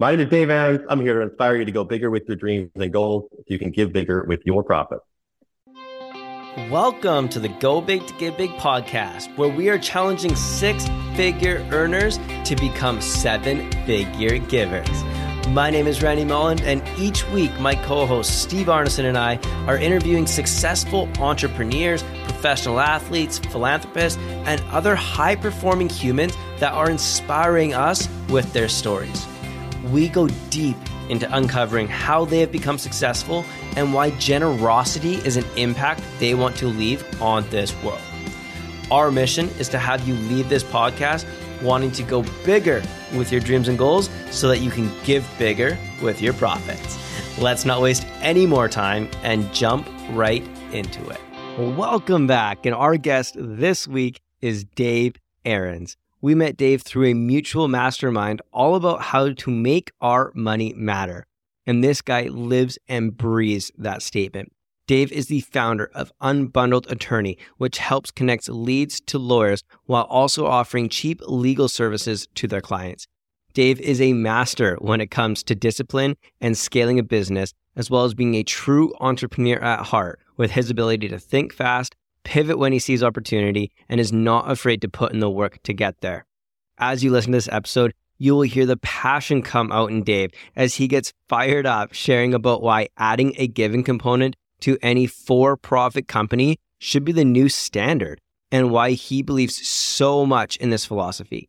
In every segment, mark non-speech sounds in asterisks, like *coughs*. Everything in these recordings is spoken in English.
My name is Dave Aarons. I'm here to inspire you to go bigger with your dreams and goals so you can give bigger with your profit. Welcome to the Go Big to Give Big podcast, where we are challenging six figure earners to become seven figure givers. My name is Randy Molland, and each week my co host Steve Arneson and I are interviewing successful entrepreneurs, professional athletes, philanthropists, and other high performing humans that are inspiring us with their stories. We go deep into uncovering how they have become successful and why generosity is an impact they want to leave on this world. Our mission is to have you leave this podcast wanting to go bigger with your dreams and goals so that you can give bigger with your profits. Let's not waste any more time and jump right into it. Welcome back. And our guest this week is Dave Aarons. We met Dave through a mutual mastermind all about how to make our money matter. And this guy lives and breathes that statement. Dave is the founder of Unbundled Attorney, which helps connect leads to lawyers while also offering cheap legal services to their clients. Dave is a master when it comes to discipline and scaling a business, as well as being a true entrepreneur at heart with his ability to think fast, pivot when he sees opportunity, and is not afraid to put in the work to get there. As you listen to this episode, you will hear the passion come out in Dave as he gets fired up sharing about why adding a giving component to any for profit company should be the new standard and why he believes so much in this philosophy.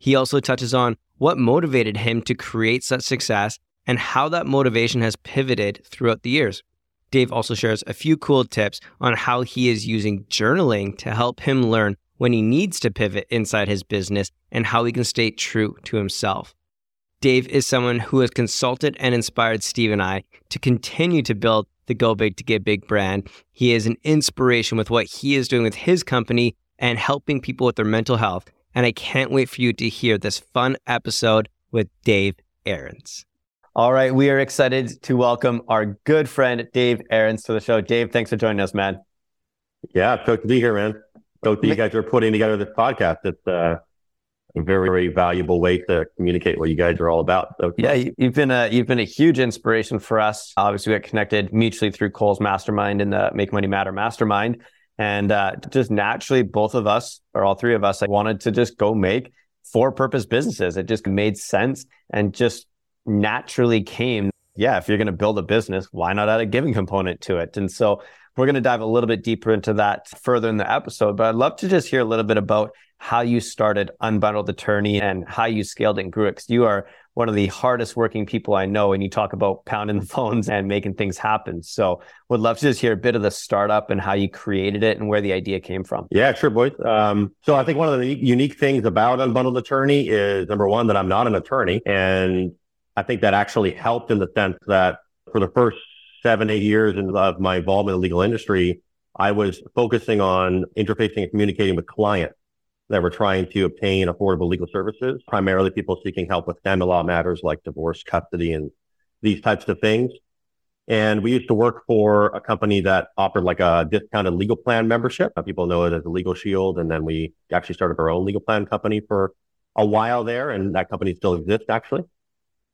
He also touches on what motivated him to create such success and how that motivation has pivoted throughout the years. Dave also shares a few cool tips on how he is using journaling to help him learn when he needs to pivot inside his business and how he can stay true to himself. Dave is someone who has consulted and inspired Steve and I to continue to build the Go Big to Give Big brand. He is an inspiration with what he is doing with his company and helping people with their mental health. And I can't wait for you to hear this fun episode with Dave Aarons. All right, we are excited to welcome our good friend Dave Aarons to the show. Dave, thanks for joining us, man. Yeah, stoked to be here, man. Stoked that you guys are putting together this podcast. It's uh, a very, very valuable way to communicate what you guys are all about. So, yeah, you've been a you've been a huge inspiration for us. Obviously, we got connected mutually through Cole's mastermind and the Make Money Matter mastermind, and uh, just naturally, both of us or all three of us, I wanted to just go make for purpose businesses. It just made sense and just naturally came. Yeah, if you're going to build a business, why not add a giving component to it? And so we're going to dive a little bit deeper into that further in the episode, but I'd love to just hear a little bit about how you started Unbundled Attorney and how you scaled it and grew it. Because you are one of the hardest working people I know, and you talk about pounding *laughs* the phones and making things happen. So, would love to just hear a bit of the startup and how you created it and where the idea came from. Yeah, sure, boys. Um, so, I think one of the unique things about Unbundled Attorney is number one that I'm not an attorney, and I think that actually helped in the sense that for the first seven, eight years of my involvement in the legal industry, I was focusing on interfacing and communicating with clients that were trying to obtain affordable legal services, primarily people seeking help with family law matters like divorce, custody, and these types of things. And we used to work for a company that offered like a discounted legal plan membership. People know it as a Legal Shield. And then we actually started our own legal plan company for a while there. And that company still exists actually.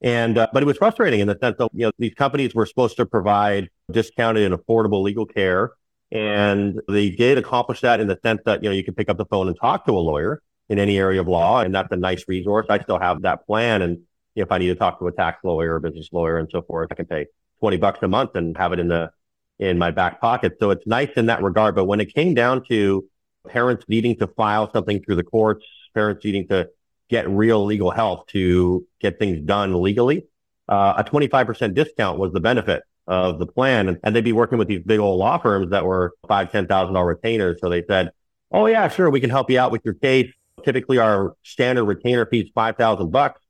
And, uh, but it was frustrating in the sense that, you know, these companies were supposed to provide discounted and affordable legal care. And they did accomplish that in the sense that, you know, you can pick up the phone and talk to a lawyer in any area of law. And that's a nice resource. I still have that plan. And if I need to talk to a tax lawyer or business lawyer and so forth, I can pay 20 bucks a month and have it in the, in my back pocket. So it's nice in that regard. But when it came down to parents needing to file something through the courts, parents needing to get real legal help to get things done legally, uh, a 25% discount was the benefit of the plan. And, and, they'd be working with these big old law firms that were five, ten thousand dollar retainers. So they said, Oh yeah, sure, we can help you out with your case. Typically our standard retainer fee is five thousand bucks.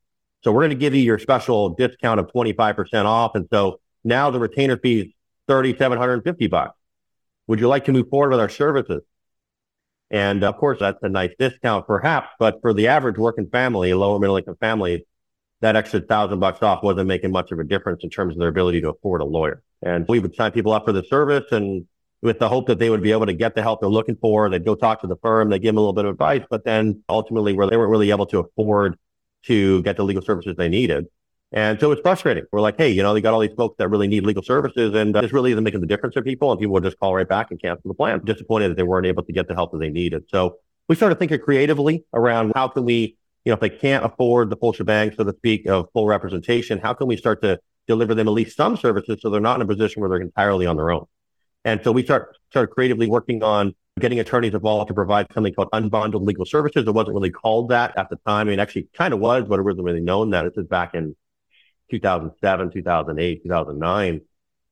So we're going to give you your special discount of 25% off. And so now the retainer fee is 3,750 bucks. Would you like to move forward with our services? And of course, that's a nice discount, perhaps, but for the average working family, lower middle income family, that extra thousand bucks off wasn't making much of a difference in terms of their ability to afford a lawyer. And we would sign people up for the service and with the hope that they would be able to get the help they're looking for. They'd go talk to the firm, they'd give them a little bit of advice, but then ultimately where they weren't really able to afford to get the legal services they needed. And so it's frustrating. We're like, hey, you know, they got all these folks that really need legal services and uh, this really isn't making the difference for people. And people will just call right back and cancel the plan. Disappointed that they weren't able to get the help that they needed. So we started thinking creatively around how can we, you know, if they can't afford the full shebang, so to speak, of full representation, how can we start to deliver them at least some services so they're not in a position where they're entirely on their own? And so we start started creatively working on getting attorneys involved to provide something called unbundled legal services. It wasn't really called that at the time. I mean, actually kind of was, but it wasn't really known that. This is back in 2007, 2008, 2009.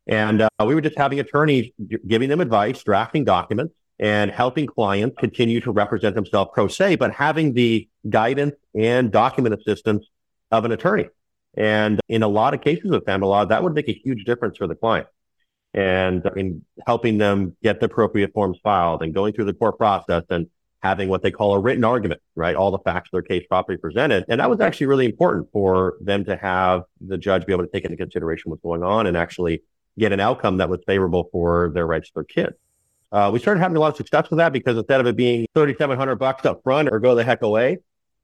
And uh, we were just having attorneys giving them advice, drafting documents, and helping clients continue to represent themselves pro se, but having the guidance and document assistance of an attorney. And in a lot of cases with family law, that would make a huge difference for the client. And in helping them get the appropriate forms filed and going through the court process and having what they call a written argument, right? All the facts of their case properly presented. And that was actually really important for them to have the judge be able to take into consideration what's going on and actually get an outcome that was favorable for their rights to their kids. Uh, we started having a lot of success with that because instead of it being 3,700 bucks up front or go the heck away,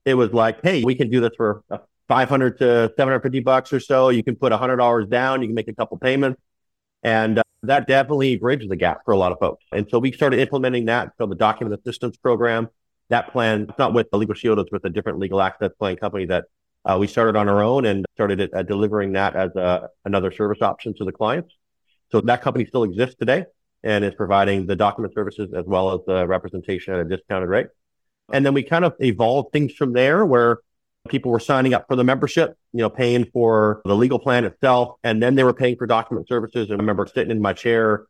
it was like, hey, we can do this for 500 to 750 bucks or so. You can put $100 down. You can make a couple payments. And uh, that definitely bridged the gap for a lot of folks. And so we started implementing that. So the document assistance program, that plan, not with the Legal Shield, it's with a different legal access plan company that uh, we started on our own and started uh, delivering that as a, another service option to the clients. So that company still exists today and is providing the document services as well as the representation at a discounted rate. And then we kind of evolved things from there where people were signing up for the membership, you know, paying for the legal plan itself, and then they were paying for document services. And I remember sitting in my chair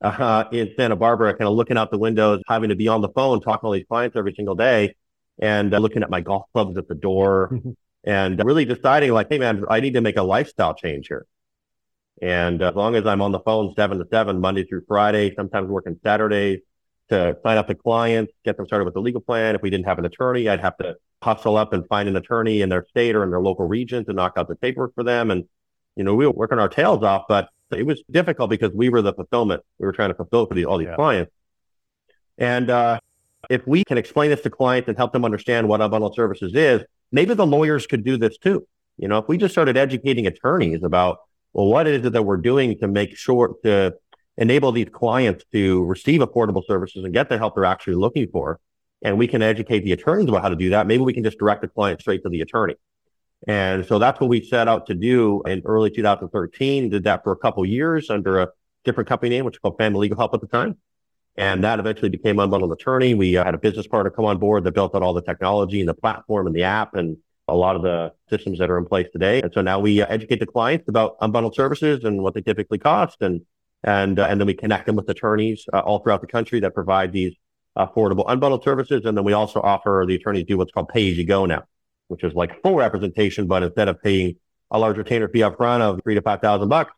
uh, in Santa Barbara, kind of looking out the windows, having to be on the phone, talking to all these clients every single day, and uh, looking at my golf clubs at the door, *laughs* and really deciding like, hey man, I need to make a lifestyle change here. And as long as I'm on the phone seven to seven, Monday through Friday, sometimes working Saturdays to sign up the clients, get them started with the legal plan. If we didn't have an attorney, I'd have to hustle up and find an attorney in their state or in their local region to knock out the paperwork for them. And, you know, we were working our tails off, but it was difficult because we were the fulfillment. We were trying to fulfill for all these yeah. clients. And uh, if we can explain this to clients and help them understand what unbundled services is, maybe the lawyers could do this too. You know, if we just started educating attorneys about, well, what is it that we're doing to make sure to enable these clients to receive affordable services and get the help they're actually looking for, and we can educate the attorneys about how to do that. Maybe we can just direct the client straight to the attorney. And so that's what we set out to do in early 2013. Did that for a couple years under a different company name, which was called Family Legal Help at the time. And that eventually became Unbundled Attorney. We uh, had a business partner come on board that built out all the technology and the platform and the app and a lot of the systems that are in place today. And so now we uh, educate the clients about unbundled services and what they typically cost. And, and, uh, and then we connect them with attorneys uh, all throughout the country that provide these affordable unbundled services. And then we also offer the attorneys do what's called pay as you go now, which is like full representation, but instead of paying a large retainer fee up front of three to 5,000 bucks,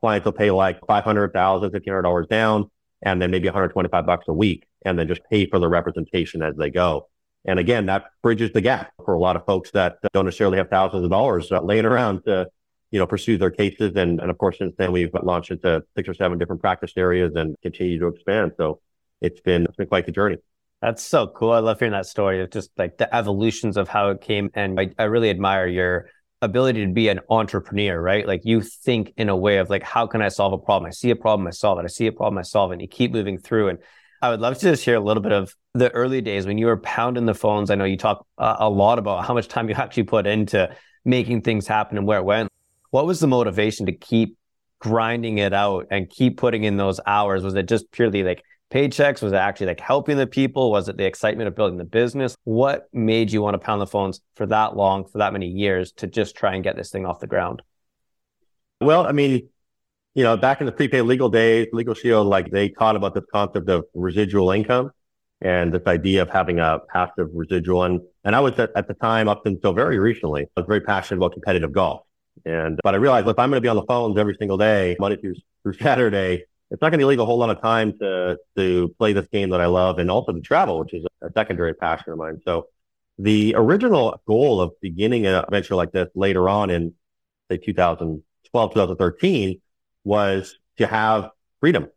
clients will pay like 500,000, 1,500 dollars down, and then maybe 125 bucks a week, and then just pay for the representation as they go. And again, that bridges the gap for a lot of folks that don't necessarily have thousands of dollars uh, laying around to, you know, pursue their cases. And, and of course, since then we've launched into six or seven different practice areas and continue to expand. So it's been it's been quite the journey. That's so cool. I love hearing that story. of just like the evolutions of how it came. And I, I really admire your ability to be an entrepreneur, right? Like you think in a way of like, how can I solve a problem? I see a problem, I solve it. I see a problem, I solve it. And you keep moving through. And I would love to just hear a little bit of the early days when you were pounding the phones. I know you talk uh, a lot about how much time you *laughs* actually put into making things happen and where it went. What was the motivation to keep grinding it out and keep putting in those hours? Was it just purely like, paychecks? Was it actually like helping the people? Was it the excitement of building the business? What made you want to pound the phones for that long, for that many years to just try and get this thing off the ground? Well, I mean, you know, back in the prepaid legal days, Legal Shield, like they taught about this concept of residual income and this idea of having a passive residual. And, and I was at, at the time up until very recently, I was very passionate about competitive golf. And, but I realized if I'm going to be on the phones every single day, Monday through, through Saturday, it's not going to leave a whole lot of time to to play this game that I love and also to travel, which is a secondary passion of mine. So the original goal of beginning a venture like this later on in say 2012, 2013 was to have freedom,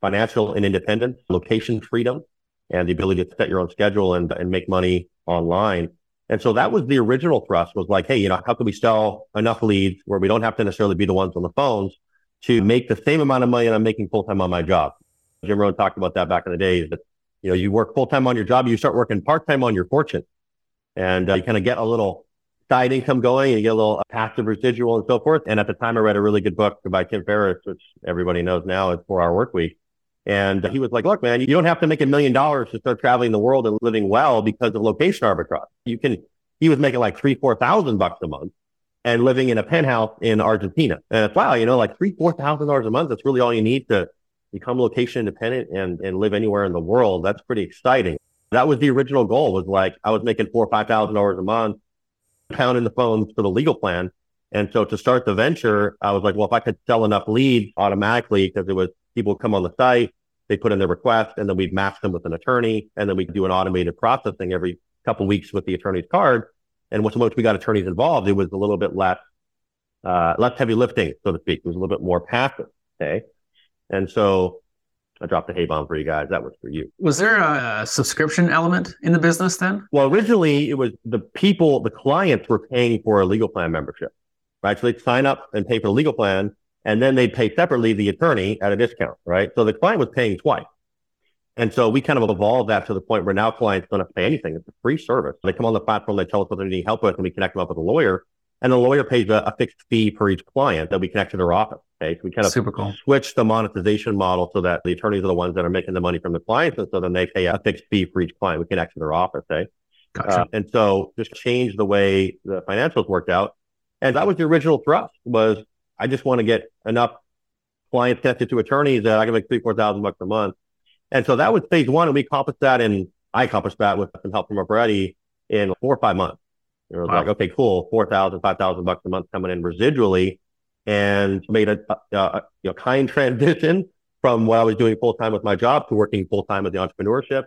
financial and independence, location freedom, and the ability to set your own schedule and, and make money online. And so that was the original thrust was like, hey, you know, how can we sell enough leads where we don't have to necessarily be the ones on the phones to make the same amount of money that I'm making full time on my job? Jim Rohn talked about that back in the days that, you know, you work full time on your job, you start working part time on your fortune and uh, you kind of get a little side income going and you get a little passive residual and so forth. And at the time I read a really good book by Tim Ferriss, which everybody knows now is four hour work week. And he was like, look, man, you don't have to make a million dollars to start traveling the world and living well because of location arbitrage. You can, he was making like three, 4,000 bucks a month and living in a penthouse in Argentina. And it's wow, you know, like three, four thousand dollars a month. That's really all you need to become location independent and, and live anywhere in the world. That's pretty exciting. That was the original goal was like, I was making four or five thousand dollars a month, pounding the phones for the legal plan. And so to start the venture, I was like, well, if I could sell enough leads automatically, because it was people come on the site, they put in their request, and then we'd match them with an attorney, and then we do an automated processing every couple weeks with the attorney's card. And once we got attorneys involved, it was a little bit less, uh, less heavy lifting, so to speak. It was a little bit more passive. Okay. And so I dropped a hay bomb for you guys. That was for you. Was there a subscription element in the business then? Well, originally it was the people, the clients were paying for a legal plan membership, right? So they'd sign up and pay for the legal plan and then they'd pay separately the attorney at a discount, right? So the client was paying twice. And so we kind of evolved that to the point where now clients don't have to pay anything. It's a free service. They come on the platform, they tell us what they need help with, and we connect them up with a lawyer. And the lawyer pays a, a fixed fee for each client that we connect to their office. Okay. So we kind of Super cool. switch the monetization model so that the attorneys are the ones that are making the money from the clients. And so then they pay a fixed fee for each client. We connect to their office. Okay. Gotcha. Uh, and so just change the way the financials worked out. And that was the original thrust was I just want to get enough clients connected to attorneys that I can make three, four thousand bucks a month. And so that was phase one. And we accomplished that and I accomplished that with some help from a Operati in four or five months. It was wow. like, okay, cool, 4,000, 5,000 bucks a month coming in residually and made a, a, a you know, kind transition from what I was doing full time with my job to working full time with the entrepreneurship.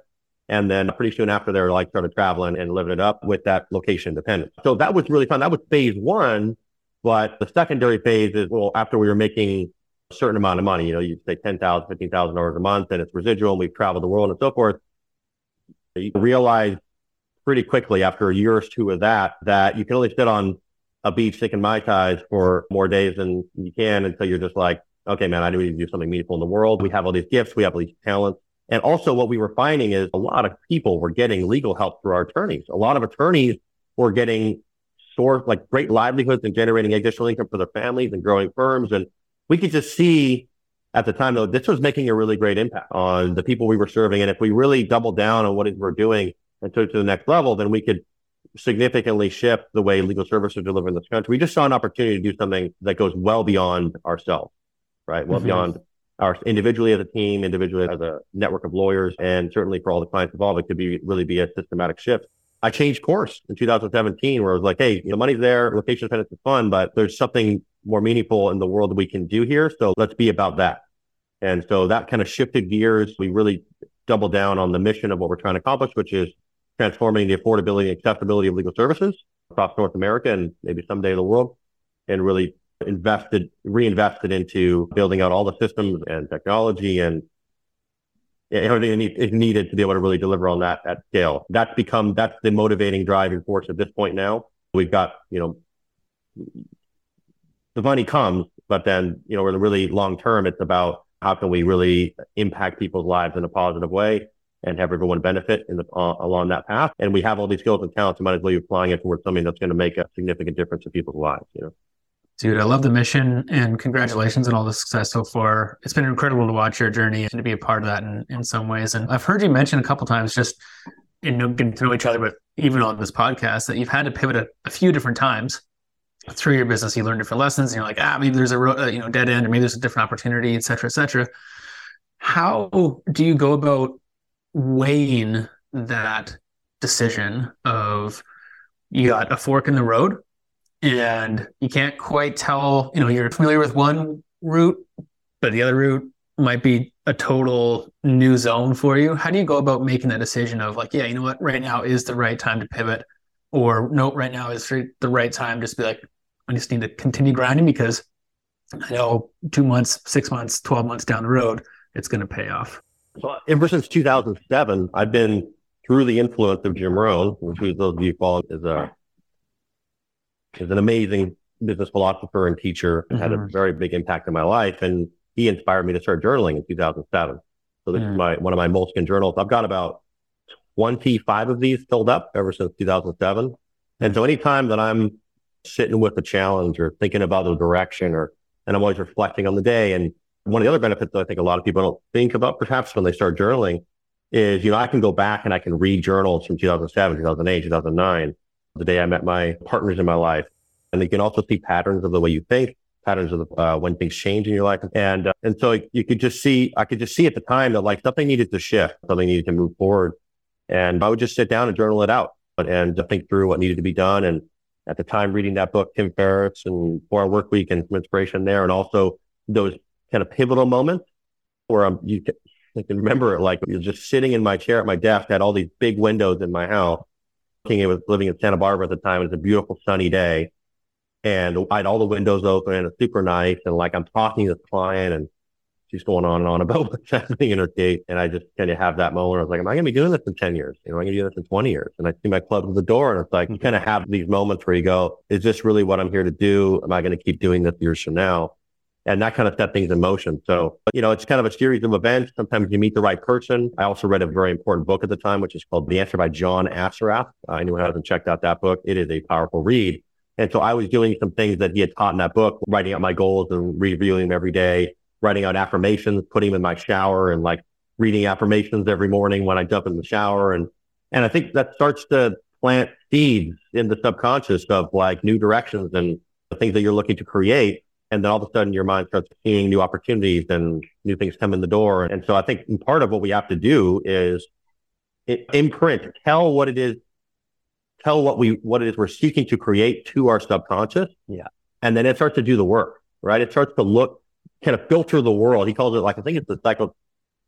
And then pretty soon after there, like started traveling and living it up with that location independence. So that was really fun. That was phase one. But the secondary phase is, well, after we were making a certain amount of money, you know, you say $10,000, $15,000 a month and it's residual and we've traveled the world and so forth. You realize pretty quickly after a year or two of that, that you can only sit on a beach taking Mai Tais for more days than you can until you're just like, okay, man, I need to do something meaningful in the world. We have all these gifts. We have all these talents. And also what we were finding is a lot of people were getting legal help through our attorneys. A lot of attorneys were getting source like great livelihoods and generating additional income for their families and growing firms. And we could just see at the time though, this was making a really great impact on the people we were serving. And if we really doubled down on what we're doing and took it to the next level, then we could significantly shift the way legal services are delivered in this country. We just saw an opportunity to do something that goes well beyond ourselves, right? Well mm-hmm. beyond our individually as a team, individually as a network of lawyers, and certainly for all the clients involved, it could be really be a systematic shift. I changed course in 2017 where I was like, hey, the money's there, location independence is fun, but there's something more meaningful in the world that we can do here. So let's be about that. And so that kind of shifted gears. We really doubled down on the mission of what we're trying to accomplish, which is transforming the affordability and accessibility of legal services across North America and maybe someday in the world, and really invested, reinvested into building out all the systems and technology and everything is needed to be able to really deliver on that at scale. That's become that's the motivating driving force at this point now. We've got, you know, the money comes, but then, you know, we're really long term, it's about how can we really impact people's lives in a positive way and have everyone benefit in the, uh, along that path. And we have all these skills and talents. You might as well be applying it towards something that's going to make a significant difference in people's lives. You know. Dude, I love the mission and congratulations on all the success so far. It's been incredible to watch your journey and to be a part of that in, in some ways. And I've heard you mention a couple times just in getting to know each other, but even on this podcast that you've had to pivot a, a few different times through your business. You learn different lessons and you're like, ah, maybe there's a uh, you know dead end or maybe there's a different opportunity, et cetera, et cetera. How do you go about weighing that decision of you got a fork in the road and you can't quite tell, you know, you're familiar with one route, but the other route might be a total new zone for you. How do you go about making that decision of like, yeah, you know what, right now is the right time to pivot, or no, right now is the right time just be like, I just need to continue grinding because I know two months, six months, 12 months down the road, it's going to pay off. So ever since 2007, I've been through the influence of Jim Rohn, which those of you follow is a is an amazing business philosopher and teacher and mm-hmm. had a mm-hmm. very big impact in my life. And he inspired me to start journaling in 2007. So this mm. is my one of my Moleskine journals. I've got about 25 of these filled up ever since 2007. And so anytime that I'm sitting with a challenge or thinking about the direction or, and I'm always reflecting on the day. And one of the other benefits that I think a lot of people don't think about perhaps when they start journaling is, you know, I can go back and I can read journals from 2007, 2008, 2009, the day I met my partners in my life. And you can also see patterns of the way you think, patterns of the, uh, when things change in your life. And, uh, and so you could just see, I could just see at the time that like something needed to shift, something needed to move forward. And I would just sit down and journal it out but and think through what needed to be done. And at the time, reading that book, Tim Ferriss and Four Hour Work Week and some inspiration there. And also those kind of pivotal moments where I'm, you can, I can remember it like you're just sitting in my chair at my desk, had all these big windows in my house. It was living in Santa Barbara at the time. It was a beautiful sunny day. And I had all the windows open and it's super nice. And like I'm talking to the client and she's going on and on *laughs* about what's happening in her gate. And I just kind of have that moment. I was like, am I going to be doing this in 10 years? You know, am I going to do this in 20 years? And I see my club at the door and it's like, you mm-hmm. kind of have these moments where you go, is this really what I'm here to do? Am I going to keep doing this years from now? And that kind of set things in motion. So, you know, it's kind of a series of events. Sometimes you meet the right person. I also read a very important book at the time, which is called The Answer by John Assaraf. Uh, anyone hasn't checked out that book, it is a powerful read. And so I was doing some things that he had taught in that book, writing out my goals and reviewing them every day, writing out affirmations, putting them in my shower and like reading affirmations every morning when I jump in the shower. And, and I think that starts to plant seeds in the subconscious of like new directions and the things that you're looking to create. And then all of a sudden your mind starts seeing new opportunities and new things come in the door. And so I think part of what we have to do is imprint, tell what it is tell what we what it is we're seeking to create to our subconscious. Yeah. And then it starts to do the work, right? It starts to look, kind of filter the world. He calls it like I think it's the psycho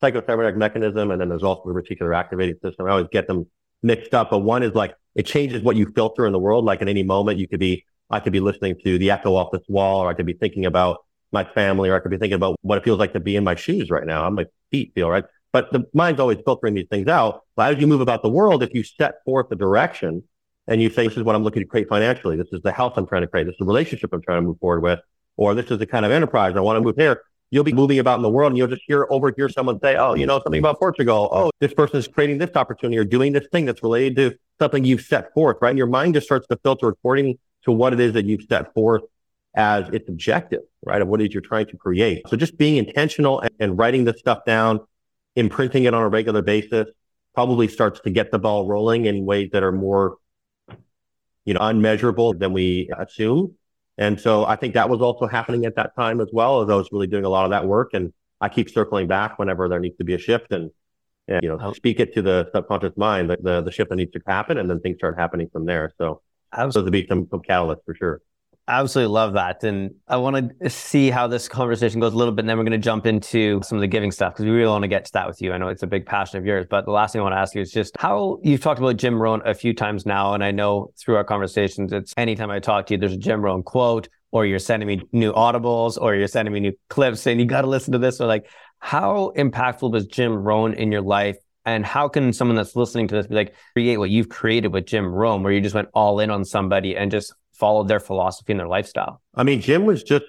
psychocybernetic mechanism, and then there's also the reticular activating system. I always get them mixed up, but one is like it changes what you filter in the world. Like in any moment, you could be I could be listening to the echo off this wall, or I could be thinking about my family, or I could be thinking about what it feels like to be in my shoes right now. I'm my feet feel right, but the mind's always filtering these things out. But as you move about the world, if you set forth a direction and you say, this is what I'm looking to create financially. This is the health I'm trying to create. This is the relationship I'm trying to move forward with, or this is the kind of enterprise I want to move here. You'll be moving about in the world and you'll just hear overhear someone say, Oh, you know, something about Portugal. Oh, this person is creating this opportunity or doing this thing that's related to something you've set forth, right? And your mind just starts to filter according to what it is that you've set forth as its objective, right? Of what it is you're trying to create. So just being intentional and, and writing this stuff down, imprinting it on a regular basis probably starts to get the ball rolling in ways that are more you know, unmeasurable than we assume. And so I think that was also happening at that time as well, as I was really doing a lot of that work. And I keep circling back whenever there needs to be a shift and, and you know, oh. speak it to the subconscious mind, the, the, the shift that needs to happen, and then things start happening from there. So those would be some, some catalysts for sure absolutely love that. And I want to see how this conversation goes a little bit. And then we're going to jump into some of the giving stuff because we really want to get to that with you. I know it's a big passion of yours. But the last thing I want to ask you is just how you've talked about Jim Rohn a few times now. And I know through our conversations, it's anytime I talk to you, there's a Jim Rohn quote, or you're sending me new audibles, or you're sending me new clips saying you got to listen to this. Or like, how impactful was Jim Rohn in your life? And how can someone that's listening to this be like, create what you've created with Jim Rohn, where you just went all in on somebody and just followed their philosophy and their lifestyle? I mean, Jim was just,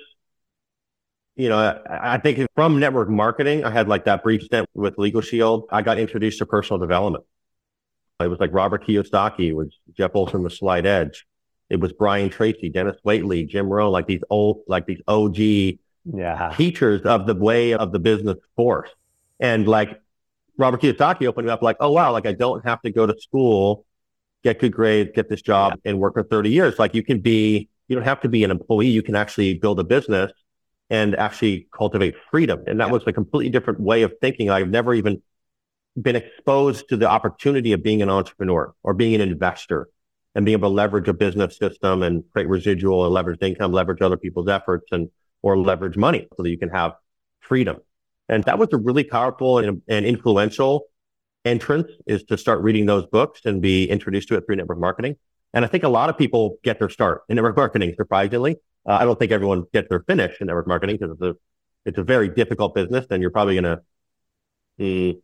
you know, I, I think from network marketing, I had like that brief stint with Legal Shield. I got introduced to personal development. It was like Robert Kiyosaki, it was Jeff Olson with Slight Edge. It was Brian Tracy, Dennis Waitley, Jim Rohn, like these old, like these OG yeah. teachers of the way of the business force. And like Robert Kiyosaki opened up like, oh wow, like I don't have to go to school get good grades, get this job yeah. and work for 30 years. Like you can be, you don't have to be an employee. You can actually build a business and actually cultivate freedom. And that yeah. was a completely different way of thinking. I've never even been exposed to the opportunity of being an entrepreneur or being an investor and being able to leverage a business system and create residual and leverage income, leverage other people's efforts and, or leverage money so that you can have freedom. And that was a really powerful and, and influential entrance is to start reading those books and be introduced to it through network marketing. And I think a lot of people get their start in network marketing, surprisingly. Uh, I don't think everyone gets their finish in network marketing because it's a, it's a very difficult business and you're probably going to, mm,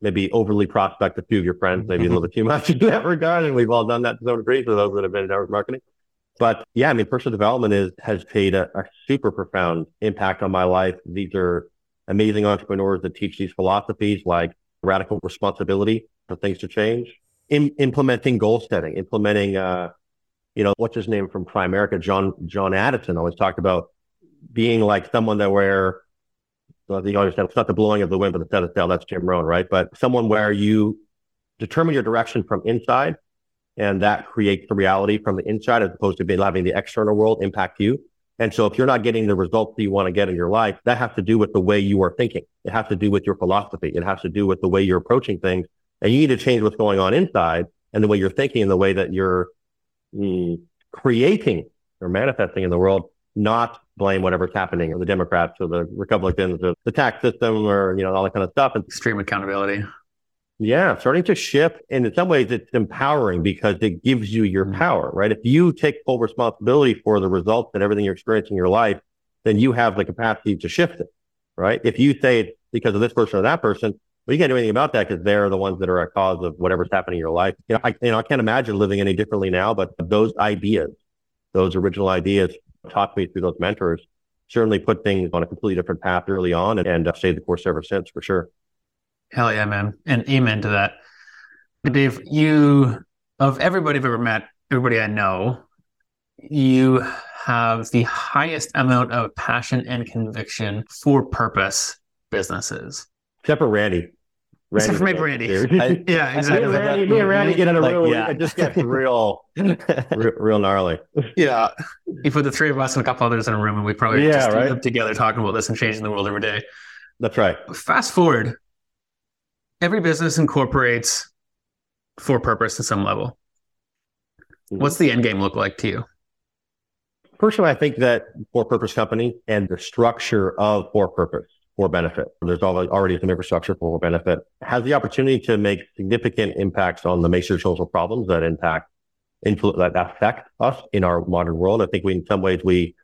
maybe overly prospect a few of your friends, maybe a little bit too much in that regard. And we've all done that to some degree for those that have been in network marketing. But yeah, I mean, personal development is has paid a, a super profound impact on my life. These are amazing entrepreneurs that teach these philosophies like radical responsibility for things to change, in, implementing goal setting, implementing, uh, you know, what's his name from Primerica, John John Addison always talked about being like someone that where well, you said it's not the blowing of the wind, but the set of sail. That's Jim Rohn, right? But someone where you determine your direction from inside, and that creates the reality from the inside, as opposed to being having the external world impact you. And so, if you're not getting the results that you want to get in your life, that has to do with the way you are thinking. It has to do with your philosophy. It has to do with the way you're approaching things. And you need to change what's going on inside and the way you're thinking and the way that you're mm, creating or manifesting in the world, not blame whatever's happening or the Democrats or the Republicans or the tax system or, you know, all that kind of stuff. And extreme accountability. Yeah, starting to shift. And in some ways, it's empowering because it gives you your mm-hmm. power, right? If you take full responsibility for the results and everything you're experiencing in your life, then you have the capacity to shift it, right? If you say it's because of this person or that person, well, you can't do anything about that because they're the ones that are a cause of whatever's happening in your life. You know, I, you know, I can't imagine living any differently now, but those ideas, those original ideas taught me through those mentors certainly put things on a completely different path early on and, and uh, stayed the course ever since for sure. Hell yeah, man. And amen to that. Dave, you, of everybody I've ever met, everybody I know, you have the highest amount of passion and conviction for purpose businesses. Except for Randy. Randy Except for maybe Randy. I, yeah, *laughs* exactly. And Randy, me and Randy get in a like, real, yeah. it just gets real, *laughs* real, real, gnarly. Yeah. You put the three of us and a couple others in a room and we probably yeah, just right? together talking about this and changing the world every day. That's right. Fast forward, every business incorporates for purpose to some level. Mm-hmm. What's the end game look like to you? Personally, I think that for purpose company and the structure of for purpose for benefit. There's already some infrastructure for benefit has the opportunity to make significant impacts on the major social problems that impact influ- that affect us in our modern world. I think we, in some ways, we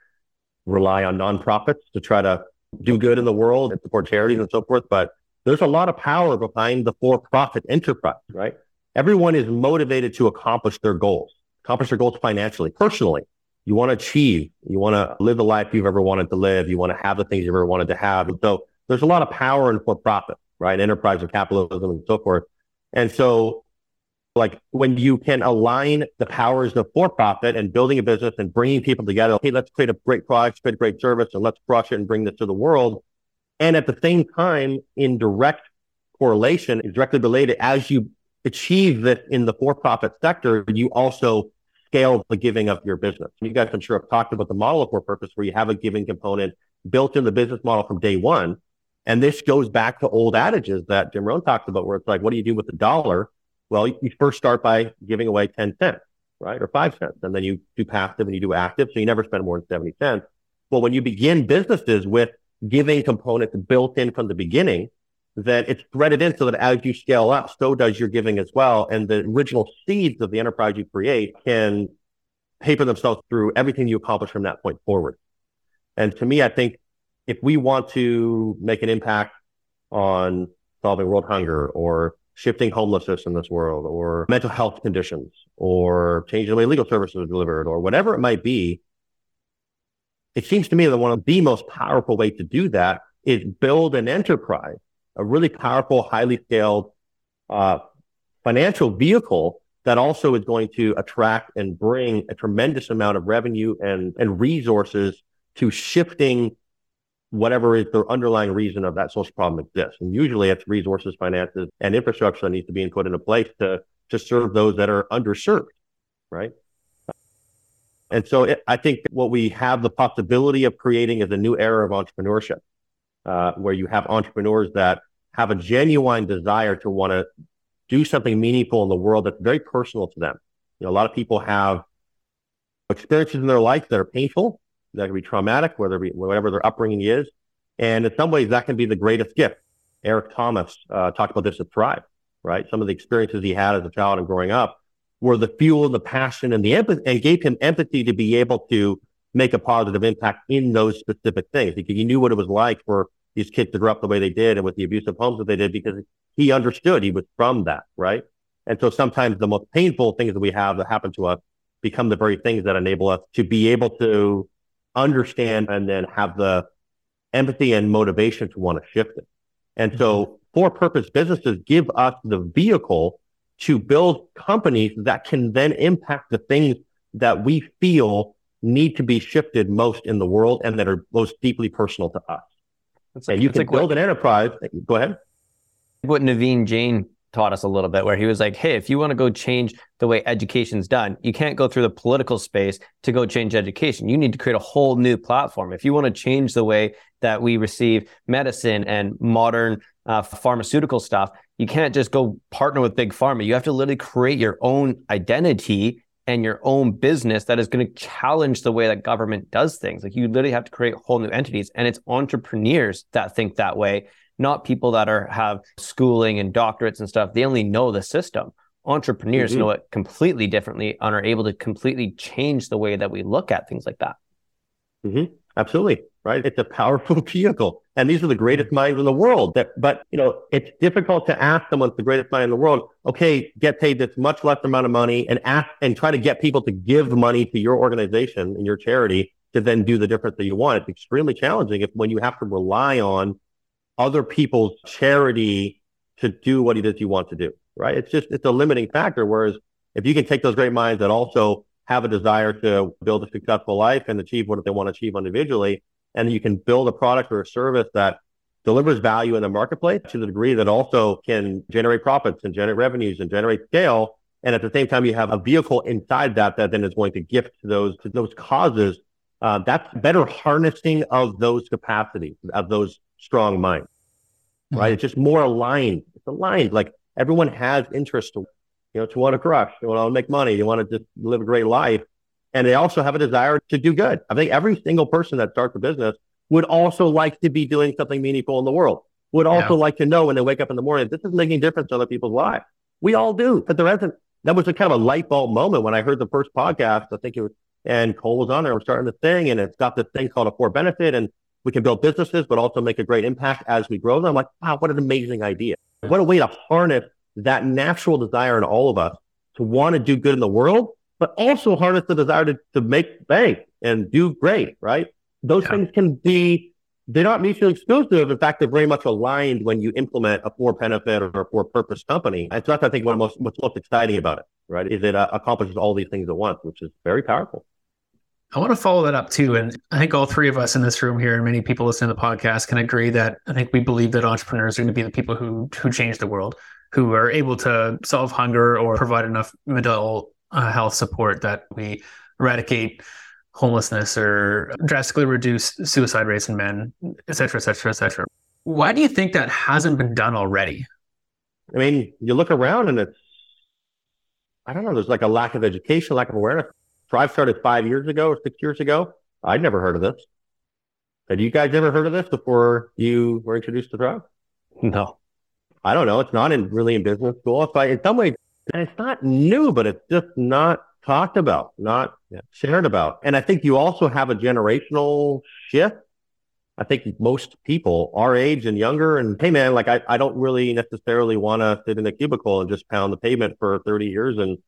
rely on nonprofits to try to do good in the world and support charities and so forth. But there's a lot of power behind the for-profit enterprise, right? Everyone is motivated to accomplish their goals, accomplish their goals financially, personally. You want to achieve, you want to live the life you've ever wanted to live, you want to have the things you've ever wanted to have. And so there's a lot of power in for-profit, right? Enterprise or capitalism and so forth. And so like when you can align the powers of for-profit and building a business and bringing people together, hey, let's create a great product, create a great service, and let's crush it and bring this to the world. And at the same time, in direct correlation, directly related, as you achieve this in the for-profit sector, you also scale the giving of your business. You guys, I'm sure, have talked about the model of for purpose where you have a giving component built in the business model from day one. And this goes back to old adages that Jim Rohn talks about, where it's like, what do you do with the dollar? Well, you first start by giving away 10 cents, right? Or five cents. And then you do passive and you do active. So you never spend more than 70 cents. Well, when you begin businesses with giving components built in from the beginning, that it's threaded in so that as you scale up, so does your giving as well. And the original seeds of the enterprise you create can paper themselves through everything you accomplish from that point forward. And to me, I think if we want to make an impact on solving world hunger or shifting homelessness in this world or mental health conditions or changing the way legal services are delivered or whatever it might be, it seems to me that one of the most powerful ways to do that is build an enterprise a really powerful, highly scaled uh, financial vehicle that also is going to attract and bring a tremendous amount of revenue and, and resources to shifting whatever is the underlying reason of that social problem exists. And usually it's resources, finances, and infrastructure that needs to be put into place to, to serve those that are underserved, right? And so it, I think what we have the possibility of creating is a new era of entrepreneurship, uh, where you have entrepreneurs that have a genuine desire to want to do something meaningful in the world that's very personal to them. You know, a lot of people have experiences in their life that are painful, that can be traumatic, whether be, whatever their upbringing is. And in some ways, that can be the greatest gift. Eric Thomas uh, talked about this at Thrive, right? Some of the experiences he had as a child and growing up were the fuel, the passion, and the empathy, and gave him empathy to be able to make a positive impact in those specific things. Because he knew what it was like for these kids to grow up the way they did and with the abusive homes that they did because he understood he was from that, right? And so sometimes the most painful things that we have that happen to us become the very things that enable us to be able to understand and then have the empathy and motivation to want to shift it. And mm-hmm. so for purpose businesses give us the vehicle to build companies that can then impact the things that we feel need to be shifted most in the world and that are most deeply personal to us. Like, and you can like build what, an enterprise. Go ahead. What Naveen Jain taught us a little bit, where he was like, hey, if you want to go change the way education's done, you can't go through the political space to go change education. You need to create a whole new platform. If you want to change the way that we receive medicine and modern uh, pharmaceutical stuff, you can't just go partner with big pharma. You have to literally create your own identity and your own business that is going to challenge the way that government does things. Like you literally have to create whole new entities, and it's entrepreneurs that think that way, not people that are have schooling and doctorates and stuff. They only know the system. Entrepreneurs mm-hmm. know it completely differently and are able to completely change the way that we look at things like that. Mm-hmm. Absolutely. Right. It's a powerful *laughs* vehicle. And these are the greatest mm-hmm. minds in the world. That, but, you know, it's difficult to ask someone the greatest mind in the world, okay, get paid this much less amount of money and ask and try to get people to give money to your organization and your charity to then do the difference that you want. It's extremely challenging if when you have to rely on other people's charity to do what it is you want to do. Right. It's just, it's a limiting factor. Whereas if you can take those great minds that also have a desire to build a successful life and achieve what they want to achieve individually. And you can build a product or a service that delivers value in the marketplace to the degree that also can generate profits and generate revenues and generate scale. And at the same time, you have a vehicle inside that that then is going to gift to those to those causes. Uh, that's better harnessing of those capacities of those strong minds, right? Mm-hmm. It's just more aligned. It's aligned. Like everyone has interest to, you know, to want to crush, to want to make money, you want to just live a great life. And they also have a desire to do good. I think every single person that starts a business would also like to be doing something meaningful in the world, would also yeah. like to know when they wake up in the morning, this is making a difference in other people's lives. We all do, but there isn't, that was a kind of a light bulb moment when I heard the first podcast. I think it was, and Cole was on there. We're starting the thing and it's got this thing called a for benefit and we can build businesses, but also make a great impact as we grow them. I'm like, wow, what an amazing idea. What a way to harness that natural desire in all of us to want to do good in the world, but also harness the desire to, to make bank and do great, right? Those yeah. things can be, they're not mutually exclusive. In fact, they're very much aligned when you implement a for benefit or a for purpose company. And so that's, I think, what most, what's most exciting about it, right? Is it uh, accomplishes all these things at once, which is very powerful. I want to follow that up too. And I think all three of us in this room here and many people listening to the podcast can agree that I think we believe that entrepreneurs are going to be the people who who change the world who are able to solve hunger or provide enough mental uh, health support that we eradicate homelessness or drastically reduce suicide rates in men, et cetera, et cetera, et cetera. Why do you think that hasn't been done already? I mean, you look around and it's, I don't know, there's like a lack of education, lack of awareness. Thrive started five years ago or six years ago. I'd never heard of this. Had you guys ever heard of this before you were introduced to Thrive? No. I don't know. It's not in really in business school. It's like in some ways, it's not new, but it's just not talked about, not shared about. And I think you also have a generational shift. I think most people our age and younger and hey man, like I, I don't really necessarily want to sit in a cubicle and just pound the pavement for 30 years and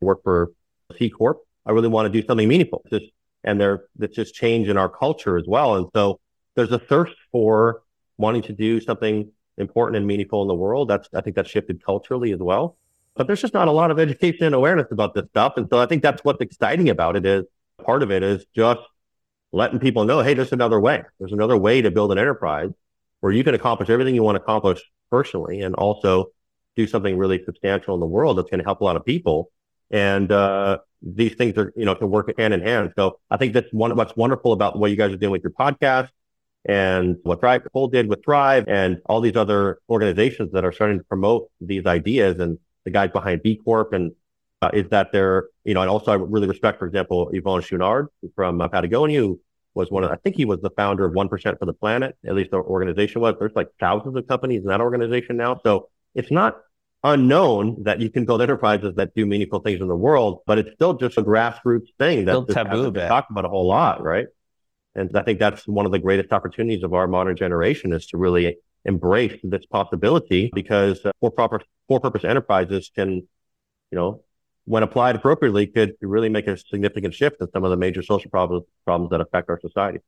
work for C Corp. I really want to do something meaningful. Just and there that's just change in our culture as well. And so there's a thirst for wanting to do something important and meaningful in the world. That's I think that's shifted culturally as well. But there's just not a lot of education and awareness about this stuff. And so I think that's what's exciting about it is part of it is just letting people know, hey, there's another way. There's another way to build an enterprise where you can accomplish everything you want to accomplish personally and also do something really substantial in the world that's going to help a lot of people. And uh, these things are, you know, can work hand in hand. So I think that's one what's wonderful about what you guys are doing with your podcast and what Thrive Cole did with Thrive and all these other organizations that are starting to promote these ideas and the guys behind B Corp and uh, is that they're, you know, and also I really respect, for example, Yvon Chouinard from uh, Patagonia, who was one of, I think he was the founder of 1% for the planet, at least the organization was. There's like thousands of companies in that organization now. So it's not unknown that you can build enterprises that do meaningful things in the world, but it's still just a grassroots thing that's taboo talked about a whole lot, right? And I think that's one of the greatest opportunities of our modern generation is to really embrace this possibility because uh, for proper for purpose enterprises can, you know, when applied appropriately, could really make a significant shift in some of the major social problems problems that affect our society.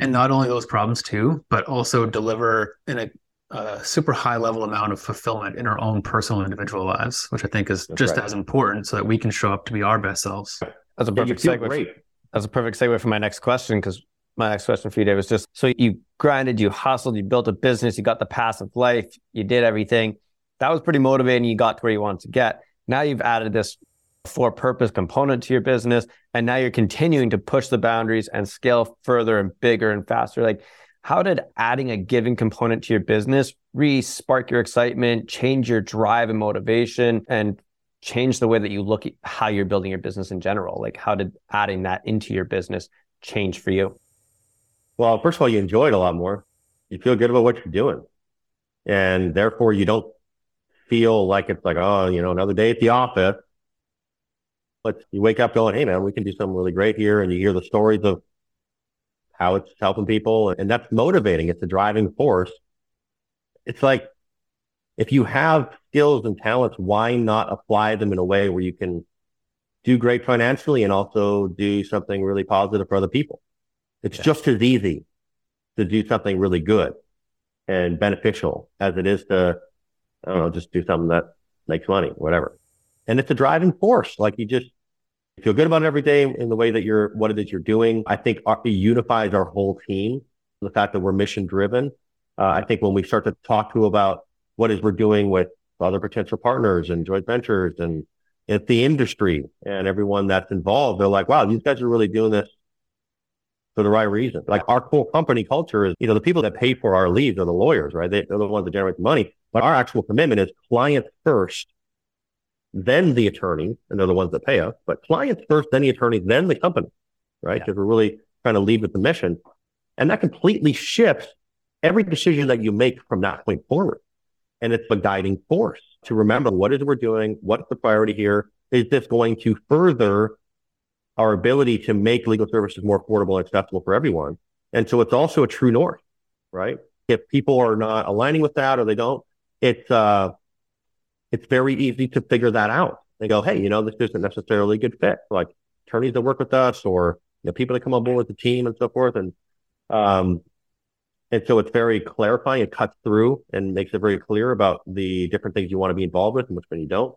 And not only those problems too, but also deliver in a, a super high level amount of fulfillment in our own personal individual lives, which I think is That's just right. as important so that we can show up to be our best selves. That's a perfect yeah, segue. Great. That's a perfect segue for my next question because my next question for you, Dave, was just so you grinded, you hustled, you built a business, you got the passive life, you did everything. That was pretty motivating. You got to where you wanted to get. Now you've added this for purpose component to your business, and now you're continuing to push the boundaries and scale further and bigger and faster. Like, how did adding a giving component to your business re spark your excitement, change your drive and motivation, and change the way that you look at how you're building your business in general? Like, how did adding that into your business change for you? Well, first of all, you enjoy it a lot more. You feel good about what you're doing. And therefore, you don't feel like it's like, oh, you know, another day at the office. But you wake up going, hey, man, we can do something really great here. And you hear the stories of how it's helping people. And that's motivating. It's a driving force. It's like if you have skills and talents, why not apply them in a way where you can do great financially and also do something really positive for other people? It's yeah. just as easy to do something really good and beneficial as it is to, I don't know, just do something that makes money, whatever. And it's a driving force. Like you just feel good about it every day in the way that you're, what it is you're doing. I think it unifies our whole team. The fact that we're mission driven. Uh, I think when we start to talk to about what is we're doing with other potential partners and joint ventures and at the industry and everyone that's involved, they're like, wow, these guys are really doing this for the right reason. Like our core company culture is, you know, the people that pay for our leads are the lawyers, right? They, are the ones that generate the money. But our actual commitment is client first, then the attorney, and they're the ones that pay us. But clients first, then the attorney, then the company, right? Because yeah. we're really trying to lead with the mission. And that completely shifts every decision that you make from that point forward. And it's a guiding force to remember what is it we're doing? What's the priority here? Is this going to further our ability to make legal services more affordable and accessible for everyone. And so it's also a true north, right? If people are not aligning with that or they don't, it's uh, it's very easy to figure that out. They go, hey, you know, this isn't necessarily a good fit. Like attorneys that work with us or you know, people that come on board with the team and so forth. And um, and so it's very clarifying. It cuts through and makes it very clear about the different things you want to be involved with and which one you don't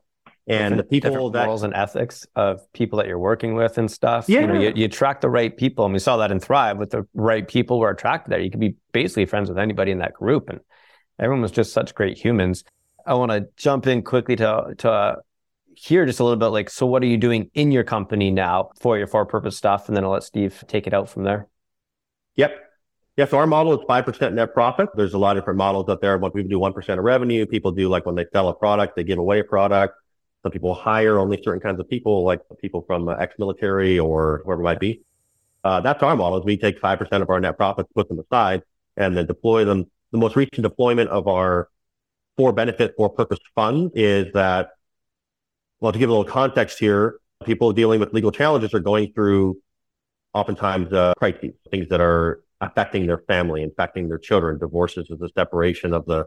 and the people that morals and ethics of people that you're working with and stuff. Yeah. You, know, you, you attract the right people. And we saw that in Thrive with the right people were attracted there. You could be basically friends with anybody in that group. And everyone was just such great humans. I want to jump in quickly to, to uh, hear just a little bit like, so what are you doing in your company now for your for purpose stuff? And then I'll let Steve take it out from there. Yep. Yeah, so our model is 5% net profit. There's a lot of different models out there. What people do 1% of revenue. People do like when they sell a product, they give away a product. Some people hire only certain kinds of people, like people from ex-military or whoever it might be. Uh, that's our model. Is we take five percent of our net profits, put them aside, and then deploy them. The most recent deployment of our for benefit for purpose fund is that. Well, to give a little context here, people dealing with legal challenges are going through oftentimes uh, crises, things that are affecting their family, affecting their children. Divorces is the separation of the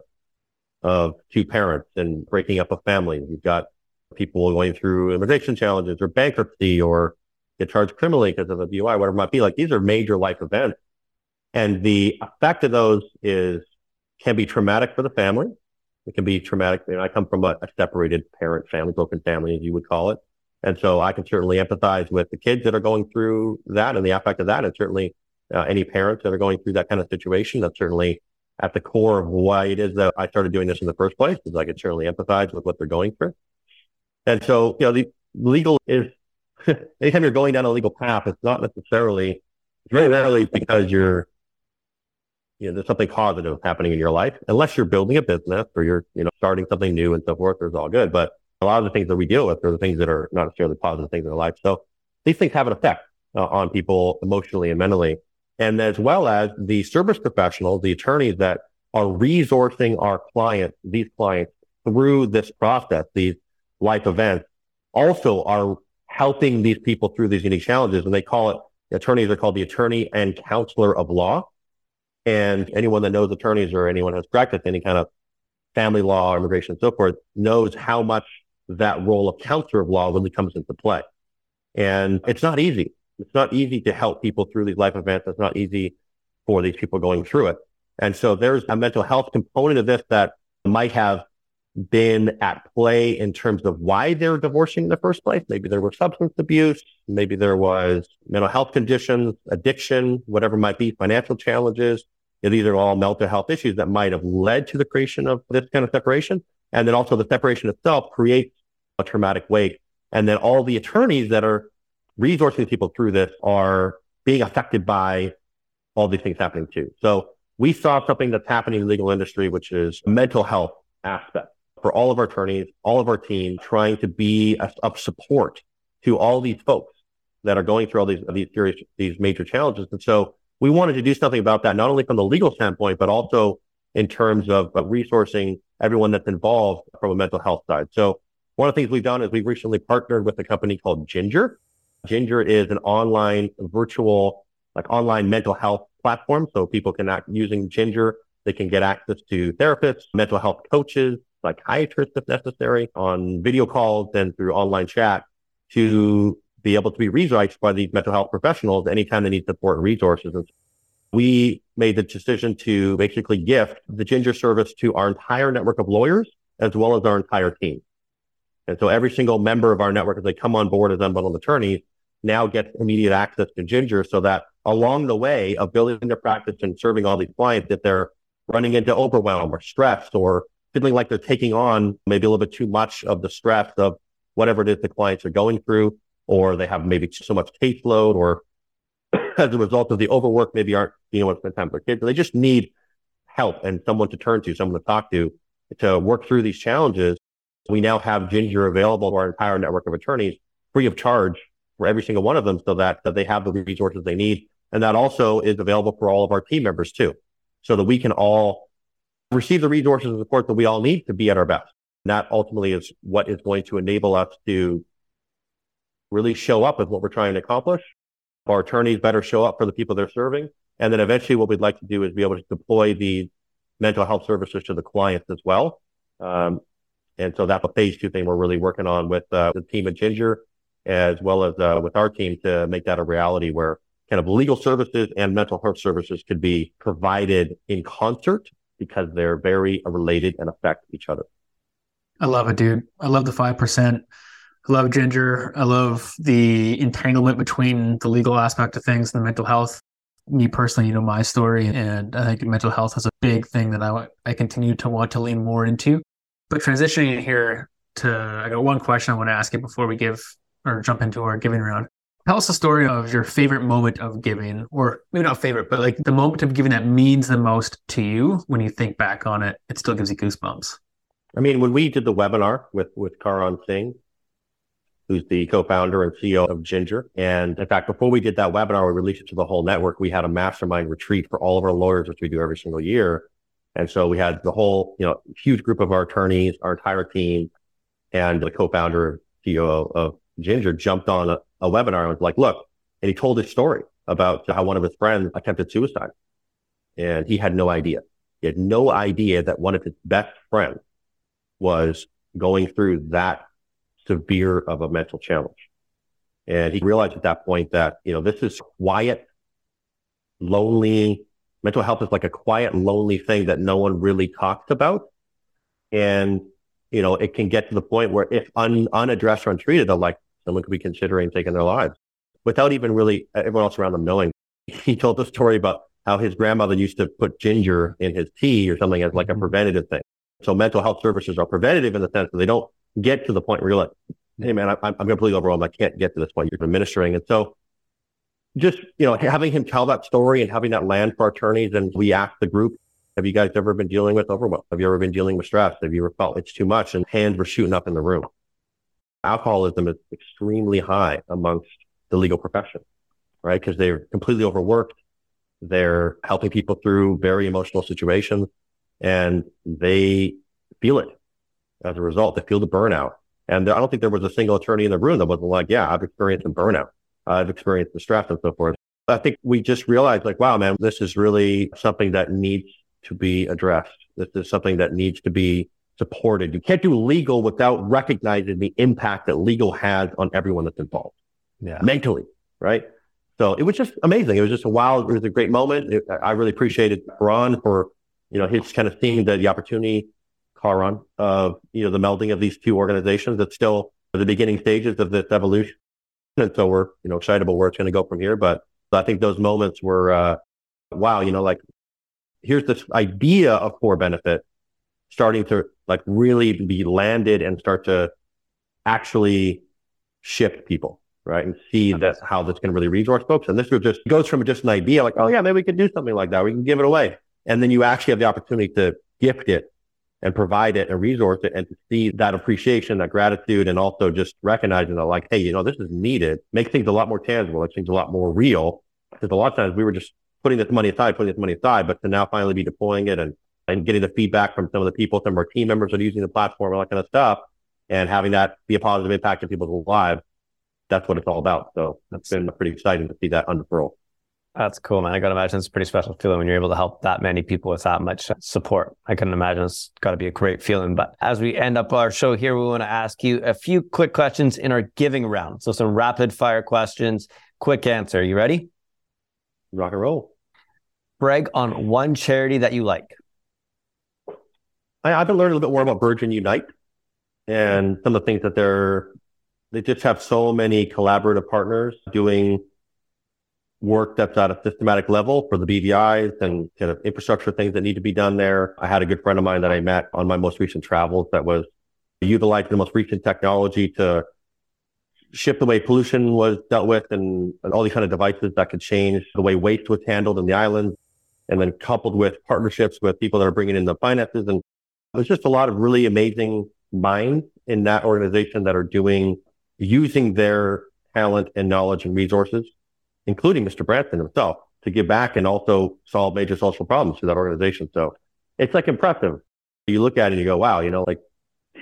of two parents and breaking up a family. You've got people going through immigration challenges or bankruptcy or get charged criminally because of a DUI, whatever it might be. Like these are major life events. And the effect of those is can be traumatic for the family. It can be traumatic. You I come from a, a separated parent family, broken family, as you would call it. And so I can certainly empathize with the kids that are going through that and the effect of that. And certainly uh, any parents that are going through that kind of situation, that's certainly at the core of why it is that I started doing this in the first place, is I can certainly empathize with what they're going through. And so, you know, the legal is *laughs* anytime you're going down a legal path, it's not necessarily, it's very rarely because you're, you know, there's something positive happening in your life, unless you're building a business or you're, you know, starting something new and so forth. There's all good. But a lot of the things that we deal with are the things that are not necessarily positive things in their life. So these things have an effect uh, on people emotionally and mentally. And as well as the service professionals, the attorneys that are resourcing our clients, these clients through this process, these life events also are helping these people through these unique challenges. And they call it attorneys are called the attorney and counselor of law. And anyone that knows attorneys or anyone has practiced any kind of family law, immigration, and so forth knows how much that role of counselor of law really comes into play. And it's not easy. It's not easy to help people through these life events. It's not easy for these people going through it. And so there's a mental health component of this that might have been at play in terms of why they're divorcing in the first place. Maybe there was substance abuse. Maybe there was mental health conditions, addiction, whatever might be, financial challenges. These are all mental health issues that might have led to the creation of this kind of separation. And then also the separation itself creates a traumatic wake. And then all the attorneys that are resourcing people through this are being affected by all these things happening too. So we saw something that's happening in the legal industry, which is mental health aspect for all of our attorneys, all of our team, trying to be of support to all these folks that are going through all these these serious these major challenges. And so we wanted to do something about that, not only from the legal standpoint, but also in terms of, resourcing everyone that's involved from a mental health side. So one of the things we've done is we've recently partnered with a company called Ginger. Ginger is an online virtual, like online mental health platform. So people can act using Ginger. They can get access to therapists, mental health coaches, psychiatrists if necessary on video calls and through online chat to be able to be resourced by these mental health professionals anytime they need support and resources. And we made the decision to basically gift the Ginger service to our entire network of lawyers as well as our entire team. And so every single member of our network, as they come on board as unbundled attorneys, now gets immediate access to Ginger so that along the way of building their practice and serving all these clients, if they're running into overwhelm or stress or feeling like they're taking on maybe a little bit too much of the stress of whatever it is the clients are going through, or they have maybe so much caseload, or *coughs* as a result of the overwork, maybe aren't being able to spend time with their kids. They just need help and someone to turn to, someone to talk to, to work through these challenges. We now have Ginger available to our entire network of attorneys free of charge for every single one of them so that, that they have the resources they need. And that also is available for all of our team members too, so that we can all receive the resources and support that we all need to be at our best. And that ultimately is what is going to enable us to really show up with what we're trying to accomplish. Our attorneys better show up for the people they're serving. And then eventually what we'd like to do is be able to deploy the mental health services to the clients as well. Um, and so that's a phase two thing we're really working on with uh, the team at Ginger as well as uh, with our team to make that a reality where kind of legal services and mental health services could be provided in concert because they're very related and affect each other. I love it, dude. I love the 5%. I love Ginger. I love the entanglement between the legal aspect of things and the mental health. Me personally, you know my story, and I think mental health is a big thing that I, I continue to want to lean more into. But transitioning here to, I got one question I want to ask you before we give or jump into our giving round. Tell us a story of your favorite moment of giving, or maybe not favorite, but like the moment of giving that means the most to you when you think back on it, it still gives you goosebumps. I mean, when we did the webinar with, with Karan Singh, who's the co-founder and CEO of Ginger. And in fact, before we did that webinar, we released it to the whole network. We had a mastermind retreat for all of our lawyers, which we do every single year. And so we had the whole, you know, huge group of our attorneys, our entire team, and the co-founder, CEO of Ginger jumped on a, a webinar and was like, look, and he told his story about how one of his friends attempted suicide and he had no idea. He had no idea that one of his best friends was going through that severe of a mental challenge. And he realized at that point that, you know, this is quiet, lonely, mental health is like a quiet, lonely thing that no one really talks about. And, you know, it can get to the point where if un, unaddressed or untreated, they're like, someone could be considering taking their lives without even really everyone else around them knowing. He told the story about how his grandmother used to put ginger in his tea or something as like a mm-hmm. preventative thing. So mental health services are preventative in the sense that they don't get to the point where you're like, Hey man, I, I'm completely overwhelmed. I can't get to this point. You're administering. And so just, you know, having him tell that story and having that land for attorneys. And we asked the group, have you guys ever been dealing with overwhelm? Have you ever been dealing with stress? Have you ever felt it's too much? And hands were shooting up in the room alcoholism is extremely high amongst the legal profession, right? Because they're completely overworked. They're helping people through very emotional situations and they feel it as a result. They feel the burnout. And I don't think there was a single attorney in the room that wasn't like, yeah, I've experienced some burnout. I've experienced the stress and so forth. I think we just realized like, wow, man, this is really something that needs to be addressed. This is something that needs to be supported. You can't do legal without recognizing the impact that legal has on everyone that's involved. Yeah. Mentally, right? So it was just amazing. It was just a wild, it was a great moment. It, I really appreciated Ron for, you know, his kind of seeing the, the opportunity, Karan, of, you know, the melding of these two organizations that's still the beginning stages of this evolution. And so we're, you know, excited about where it's going to go from here. But I think those moments were, uh, wow, you know, like here's this idea of core benefit starting to like really be landed and start to actually shift people, right? And see that how that's going to really resource folks. And this was just goes from just an idea like, oh yeah, maybe we could do something like that. We can give it away. And then you actually have the opportunity to gift it and provide it and resource it and to see that appreciation, that gratitude, and also just recognizing that like, hey, you know, this is needed, makes things a lot more tangible, makes things a lot more real. Because a lot of times we were just putting this money aside, putting this money aside, but to now finally be deploying it and, and getting the feedback from some of the people, some of our team members that are using the platform, all that kind of stuff, and having that be a positive impact in people's lives. That's what it's all about. So that's been pretty exciting to see that unfurl. That's cool, man. I got to imagine it's a pretty special feeling when you're able to help that many people with that much uh, support. I can imagine it's got to be a great feeling. But as we end up our show here, we want to ask you a few quick questions in our giving round. So some rapid fire questions, quick answer. You ready? Rock and roll. Brag on one charity that you like. I, I've been learning a little bit more about Virgin Unite and some of the things that they're, they just have so many collaborative partners doing work that's at a systematic level for the BVIs and kind of infrastructure things that need to be done there. I had a good friend of mine that I met on my most recent travels that was utilizing the most recent technology to shift the way pollution was dealt with and, and all these kind of devices that could change the way waste was handled in the islands. And then coupled with partnerships with people that are bringing in the finances. And there's just a lot of really amazing minds in that organization that are doing, using their talent and knowledge and resources including Mr. Branson himself, to give back and also solve major social problems to that organization. So it's like impressive. You look at it and you go, wow, you know, like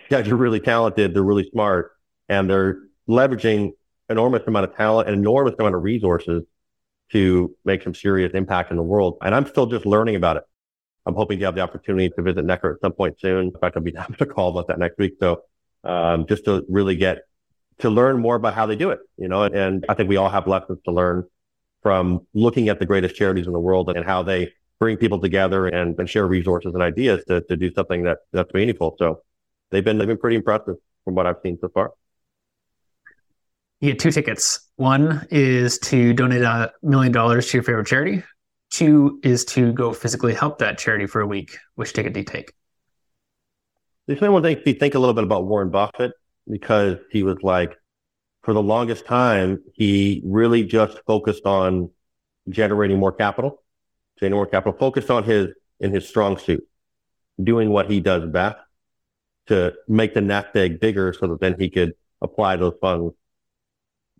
guys are really talented, they're really smart, and they're leveraging enormous amount of talent and enormous amount of resources to make some serious impact in the world. And I'm still just learning about it. I'm hoping to have the opportunity to visit Necker at some point soon. In fact, I'll be *laughs* having a call about that next week. So um, just to really get to learn more about how they do it, you know, and, and I think we all have lessons to learn from looking at the greatest charities in the world and how they bring people together and, and share resources and ideas to, to do something that that's meaningful. So they've been they've been pretty impressive from what I've seen so far. You get two tickets. One is to donate a million dollars to your favorite charity. Two is to go physically help that charity for a week. Which ticket do you take? This made one think think a little bit about Warren Buffett because he was like, for the longest time, he really just focused on generating more capital, generating more capital, focused on his in his strong suit, doing what he does best to make the nest egg bigger so that then he could apply those funds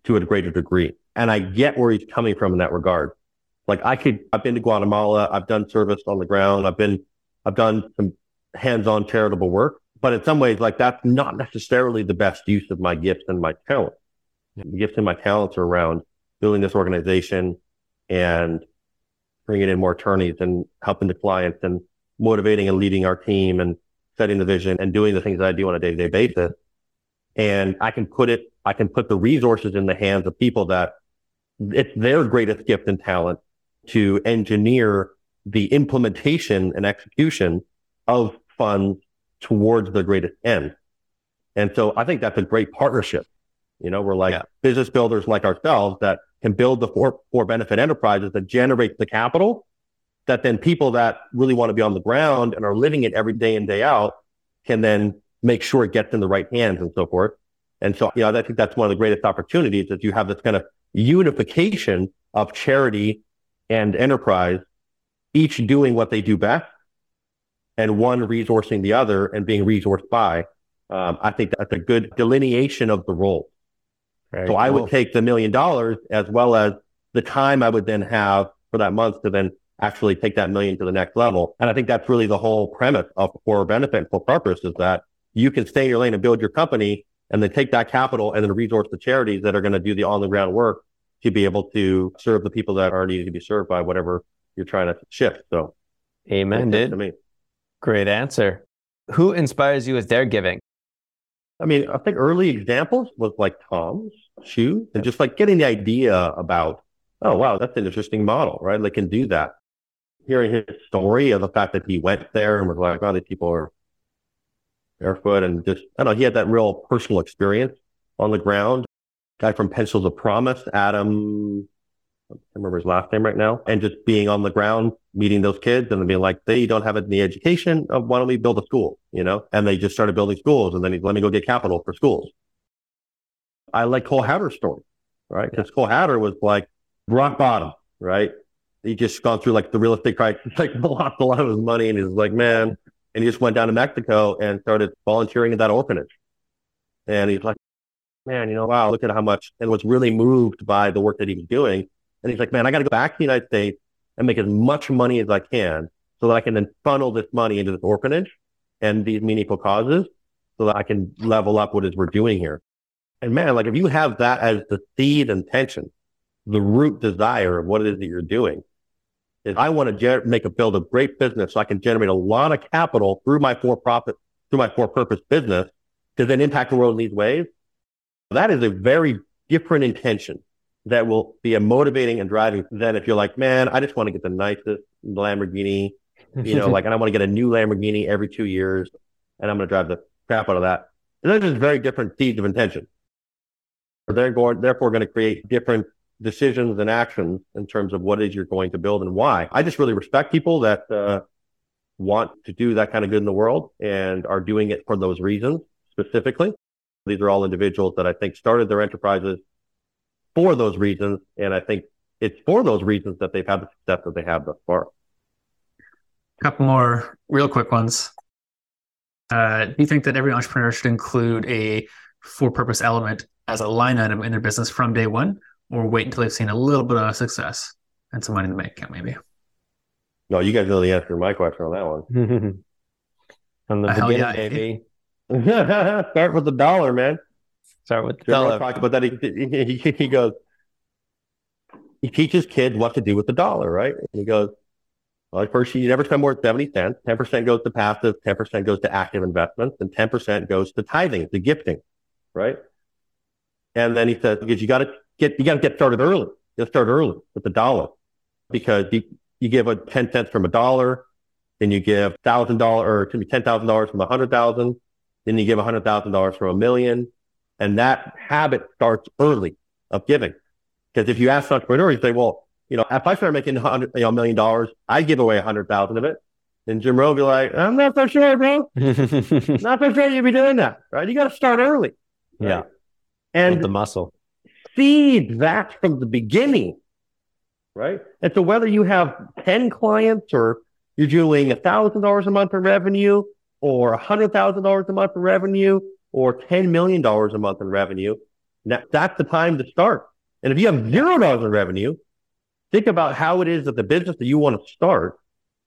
to a greater degree. And I get where he's coming from in that regard. Like I could, I've been to Guatemala, I've done service on the ground, I've been, I've done some hands-on charitable work, but in some ways, like that's not necessarily the best use of my gifts and my talent. And my talents are around building this organization and bringing in more attorneys and helping the clients and motivating and leading our team and setting the vision and doing the things that I do on a day to day basis. And I can put it, I can put the resources in the hands of people that it's their greatest gift and talent to engineer the implementation and execution of funds towards the greatest end. And so I think that's a great partnership you know, we're like yeah. business builders like ourselves that can build the for, for benefit enterprises that generate the capital that then people that really want to be on the ground and are living it every day in, day out can then make sure it gets in the right hands and so forth. And so, you know, I think that's one of the greatest opportunities that you have this kind of unification of charity and enterprise, each doing what they do best and one resourcing the other and being resourced by. Um, I think that's a good delineation of the role. Very so cool. I would take the million dollars as well as the time I would then have for that month to then actually take that million to the next level. And I think that's really the whole premise of for benefit and for purpose is that you can stay in your lane and build your company and then take that capital and then resource the charities that are going to do the on the ground work to be able to serve the people that are needed to be served by whatever you're trying to shift. So, amen, dude. To me. Great answer. Who inspires you with their giving? I mean, I think early examples was like Tom's shoe and just like getting the idea about, oh, wow, that's an interesting model, right? They can do that. Hearing his story of the fact that he went there and was like, oh, these people are barefoot and just, I don't know, he had that real personal experience on the ground. Guy from Pencils of Promise, Adam, I remember his last name right now, and just being on the ground, meeting those kids and being like, they don't have any education. Uh, why don't we build a school? You know, and they just started building schools and then he let me go get capital for schools. I like Cole Hatter's story, right? Because Cole Hatter was like rock bottom, right? He just gone through like the real estate crisis, *laughs* like lost a lot of his money and he's like, man, and he just went down to Mexico and started volunteering at that orphanage. And he's like, man, you know, wow, look at how much, and was really moved by the work that he was doing. And he's like, man, I got to go back to the United States and make as much money as I can so that I can then funnel this money into this orphanage and these meaningful causes so that I can level up what is we're doing here. And man, like if you have that as the seed intention, the root desire of what it is that you're doing, is I want to ger- make a build a great business so I can generate a lot of capital through my for profit, through my for purpose business to then impact the world in these ways. That is a very different intention that will be a motivating and driving than if you're like, man, I just want to get the nicest Lamborghini, you know, *laughs* like, and I want to get a new Lamborghini every two years and I'm going to drive the crap out of that. And those are very different seeds of intention. They're going, therefore going to create different decisions and actions in terms of what is you're going to build and why. I just really respect people that uh, want to do that kind of good in the world and are doing it for those reasons specifically. These are all individuals that I think started their enterprises for those reasons. And I think it's for those reasons that they've had the success that they have thus far. A couple more real quick ones. Uh, do you think that every entrepreneur should include a for purpose element as a line item in their business from day one? or wait until they've seen a little bit of success and some money in the bank account, maybe? No, you guys really answered my question on that one. *laughs* From the uh, beginning, yeah. baby. *laughs* Start with the dollar, man. Start with the dollar. Talked about that. He, he, he goes, he teaches kids what to do with the dollar, right? And he goes, well, first, you never spend more than 70 cents. 10% goes to passive, 10% goes to active investments, and 10% goes to tithing, to gifting, right? And then he says, because you got to get you got to get started early. You start early with the dollar because you, you give a 10 cents from a dollar, then you give thousand dollar or to thousand dollars from a hundred thousand, then you give a hundred thousand dollars from a million, and that habit starts early of giving. Because if you ask an entrepreneur, you say, well, you know, if I start making hundred, you know, a million dollars, I give away a hundred thousand of it. And Jim Rohn be like, I'm not so sure, bro. *laughs* not so sure you'd be doing that, right? You got to start early. Right? Yeah. And the muscle seed that from the beginning, right? And so whether you have 10 clients or you're doing $1,000 a month in revenue or $100,000 a month in revenue or $10 million a month in revenue, that, that's the time to start. And if you have zero dollars in revenue, think about how it is that the business that you want to start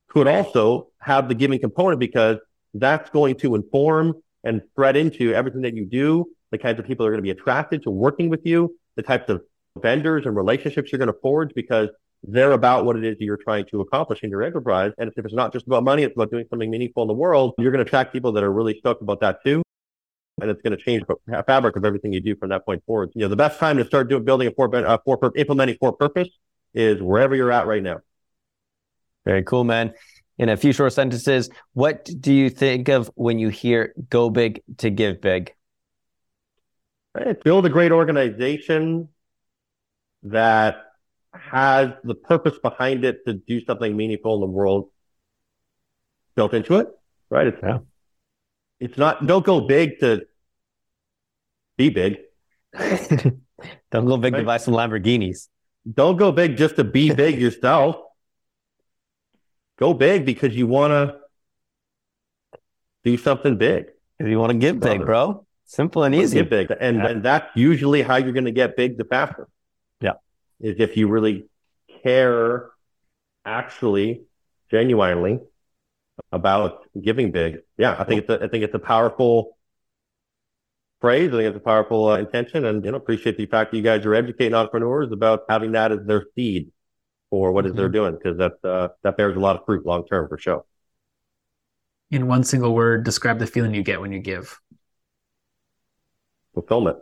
could also have the giving component because that's going to inform and thread into everything that you do, the kinds of people are going to be attracted to working with you, the types of vendors and relationships you're going to forge because they're about what it is you're trying to accomplish in your enterprise. And if it's not just about money, it's about doing something meaningful in the world. You're going to attract people that are really stoked about that too. And it's going to change the fabric of everything you do from that point forward. You know, the best time to start doing building a for, uh, for implementing for purpose is wherever you're at right now. Very cool, man. In a few short sentences, what do you think of when you hear go big to give big? Right? Build a great organization that has the purpose behind it to do something meaningful in the world built into it, right? It's, yeah. it's not, don't go big to be big. *laughs* don't go big right? to buy some Lamborghinis. Don't go big just to be big *laughs* yourself. Go big because you want to do something big. Because you want to get big, bro. Simple and easy. Get big. And, yeah. and that's usually how you're going to get big the faster. Yeah. Is if you really care actually, genuinely about giving big. Yeah. I think it's a, I think it's a powerful phrase. I think it's a powerful uh, intention, and you know, appreciate the fact that you guys are educating entrepreneurs about having that as their seed for what mm-hmm. is they're doing because that uh, that bears a lot of fruit long term for sure. In one single word, describe the feeling you get when you give. Fulfillment.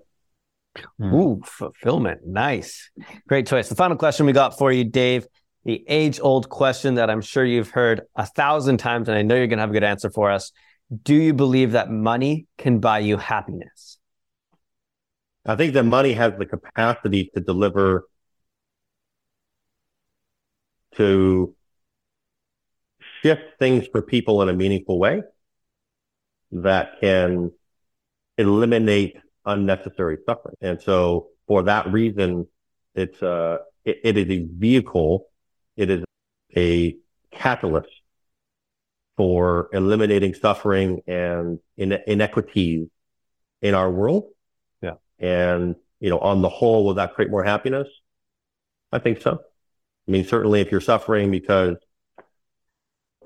Hmm. Ooh, fulfillment. Nice. Great choice. The final question we got for you, Dave. The age old question that I'm sure you've heard a thousand times, and I know you're going to have a good answer for us. Do you believe that money can buy you happiness? I think that money has the capacity to deliver to shift things for people in a meaningful way that can eliminate unnecessary suffering. And so for that reason, it's uh, it, it is a vehicle. It is a catalyst for eliminating suffering and in, inequities in our world. Yeah. And, you know, on the whole, will that create more happiness? I think so. I mean, certainly if you're suffering because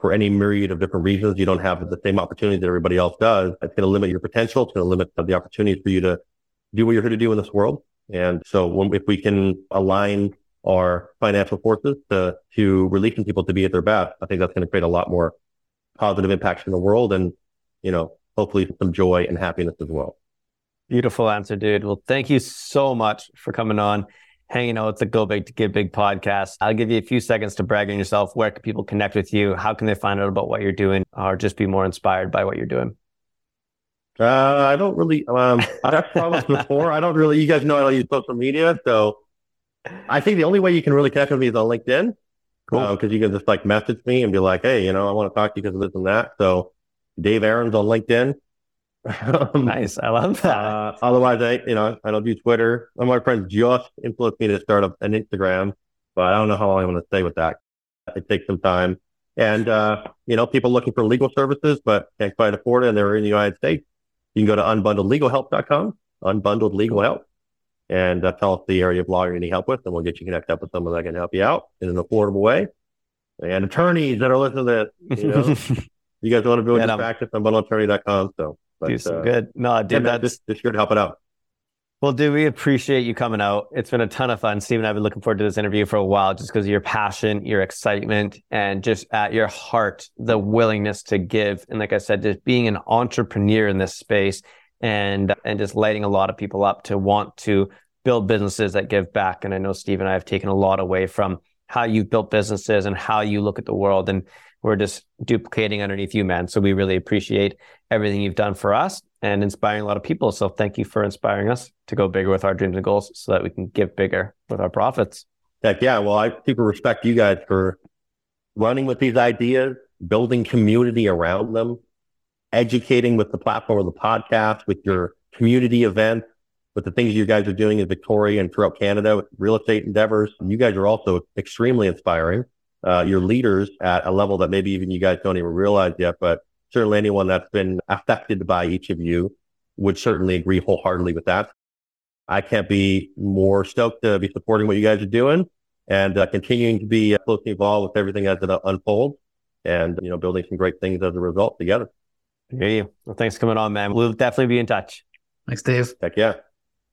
for any myriad of different reasons, you don't have the same opportunities that everybody else does, it's going to limit your potential. It's going to limit the opportunities for you to do what you're here to do in this world. And so when, if we can align our financial forces to, to releasing people to be at their best, I think that's going to create a lot more positive impacts in the world and, you know, hopefully some joy and happiness as well. Beautiful answer, dude. Well, thank you so much for coming on hanging out with the Go Big to Give Big podcast. I'll give you a few seconds to brag on yourself. Where can people connect with you? How can they find out about what you're doing or just be more inspired by what you're doing? Uh, I don't really, um, I've promised before. I don't really, you guys know I don't use social media. So I think the only way you can really connect with me is on LinkedIn. Cool. Uh, Cause you can just like message me and be like, Hey, you know, I want to talk to you because of this and that. So Dave Aarons on LinkedIn. *laughs* nice. I love that. Uh, otherwise, I you know I don't do Twitter. Some of my friends just influenced me to start up an Instagram, but I don't know how long I'm going to stay with that. It takes some time, and uh, you know people looking for legal services but can't quite afford it, and they're in the United States. You can go to unbundledlegalhelp.com, unbundled legal help, and uh, tell us the area of law you need help with, and we'll get you connected up with someone that can help you out in an affordable way. And attorneys that are listening to this, you know, *laughs* you guys want to build yeah, your practice, unbundledattorney.com. So but, do some uh, good. No, dude, yeah, that's just, to help it out. Well, dude, we appreciate you coming out. It's been a ton of fun. Steve and I've been looking forward to this interview for a while just because of your passion, your excitement, and just at your heart, the willingness to give. And like I said, just being an entrepreneur in this space and and just lighting a lot of people up to want to build businesses that give back. And I know Steve and I have taken a lot away from how you've built businesses and how you look at the world. And we're just duplicating underneath you, man. So we really appreciate everything you've done for us and inspiring a lot of people. So thank you for inspiring us to go bigger with our dreams and goals so that we can give bigger with our profits. Heck yeah. Well, I super respect you guys for running with these ideas, building community around them, educating with the platform of the podcast, with your community events, with the things you guys are doing in Victoria and throughout Canada with real estate endeavors. And you guys are also extremely inspiring uh, your leaders at a level that maybe even you guys don't even realize yet. But certainly anyone that's been affected by each of you would certainly agree wholeheartedly with that. I can't be more stoked to be supporting what you guys are doing and uh, continuing to be uh, closely involved with everything as it uh, unfolds and, you know, building some great things as a result together. hear you. Well, thanks for coming on, man. We'll definitely be in touch. Thanks, Dave. Heck yeah.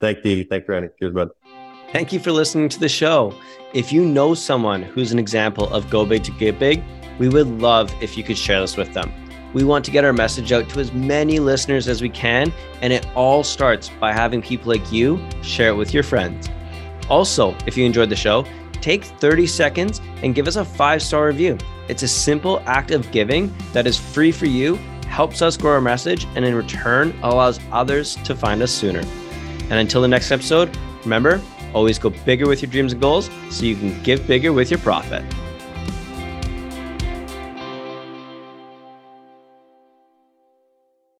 Thank you. Thanks, Randy. Cheers, bud. Thank you for listening to the show. If you know someone who's an example of go big to get big, we would love if you could share this with them. We want to get our message out to as many listeners as we can, and it all starts by having people like you share it with your friends. Also, if you enjoyed the show, take 30 seconds and give us a five star review. It's a simple act of giving that is free for you, helps us grow our message, and in return allows others to find us sooner. And until the next episode, remember, Always go bigger with your dreams and goals so you can give bigger with your profit.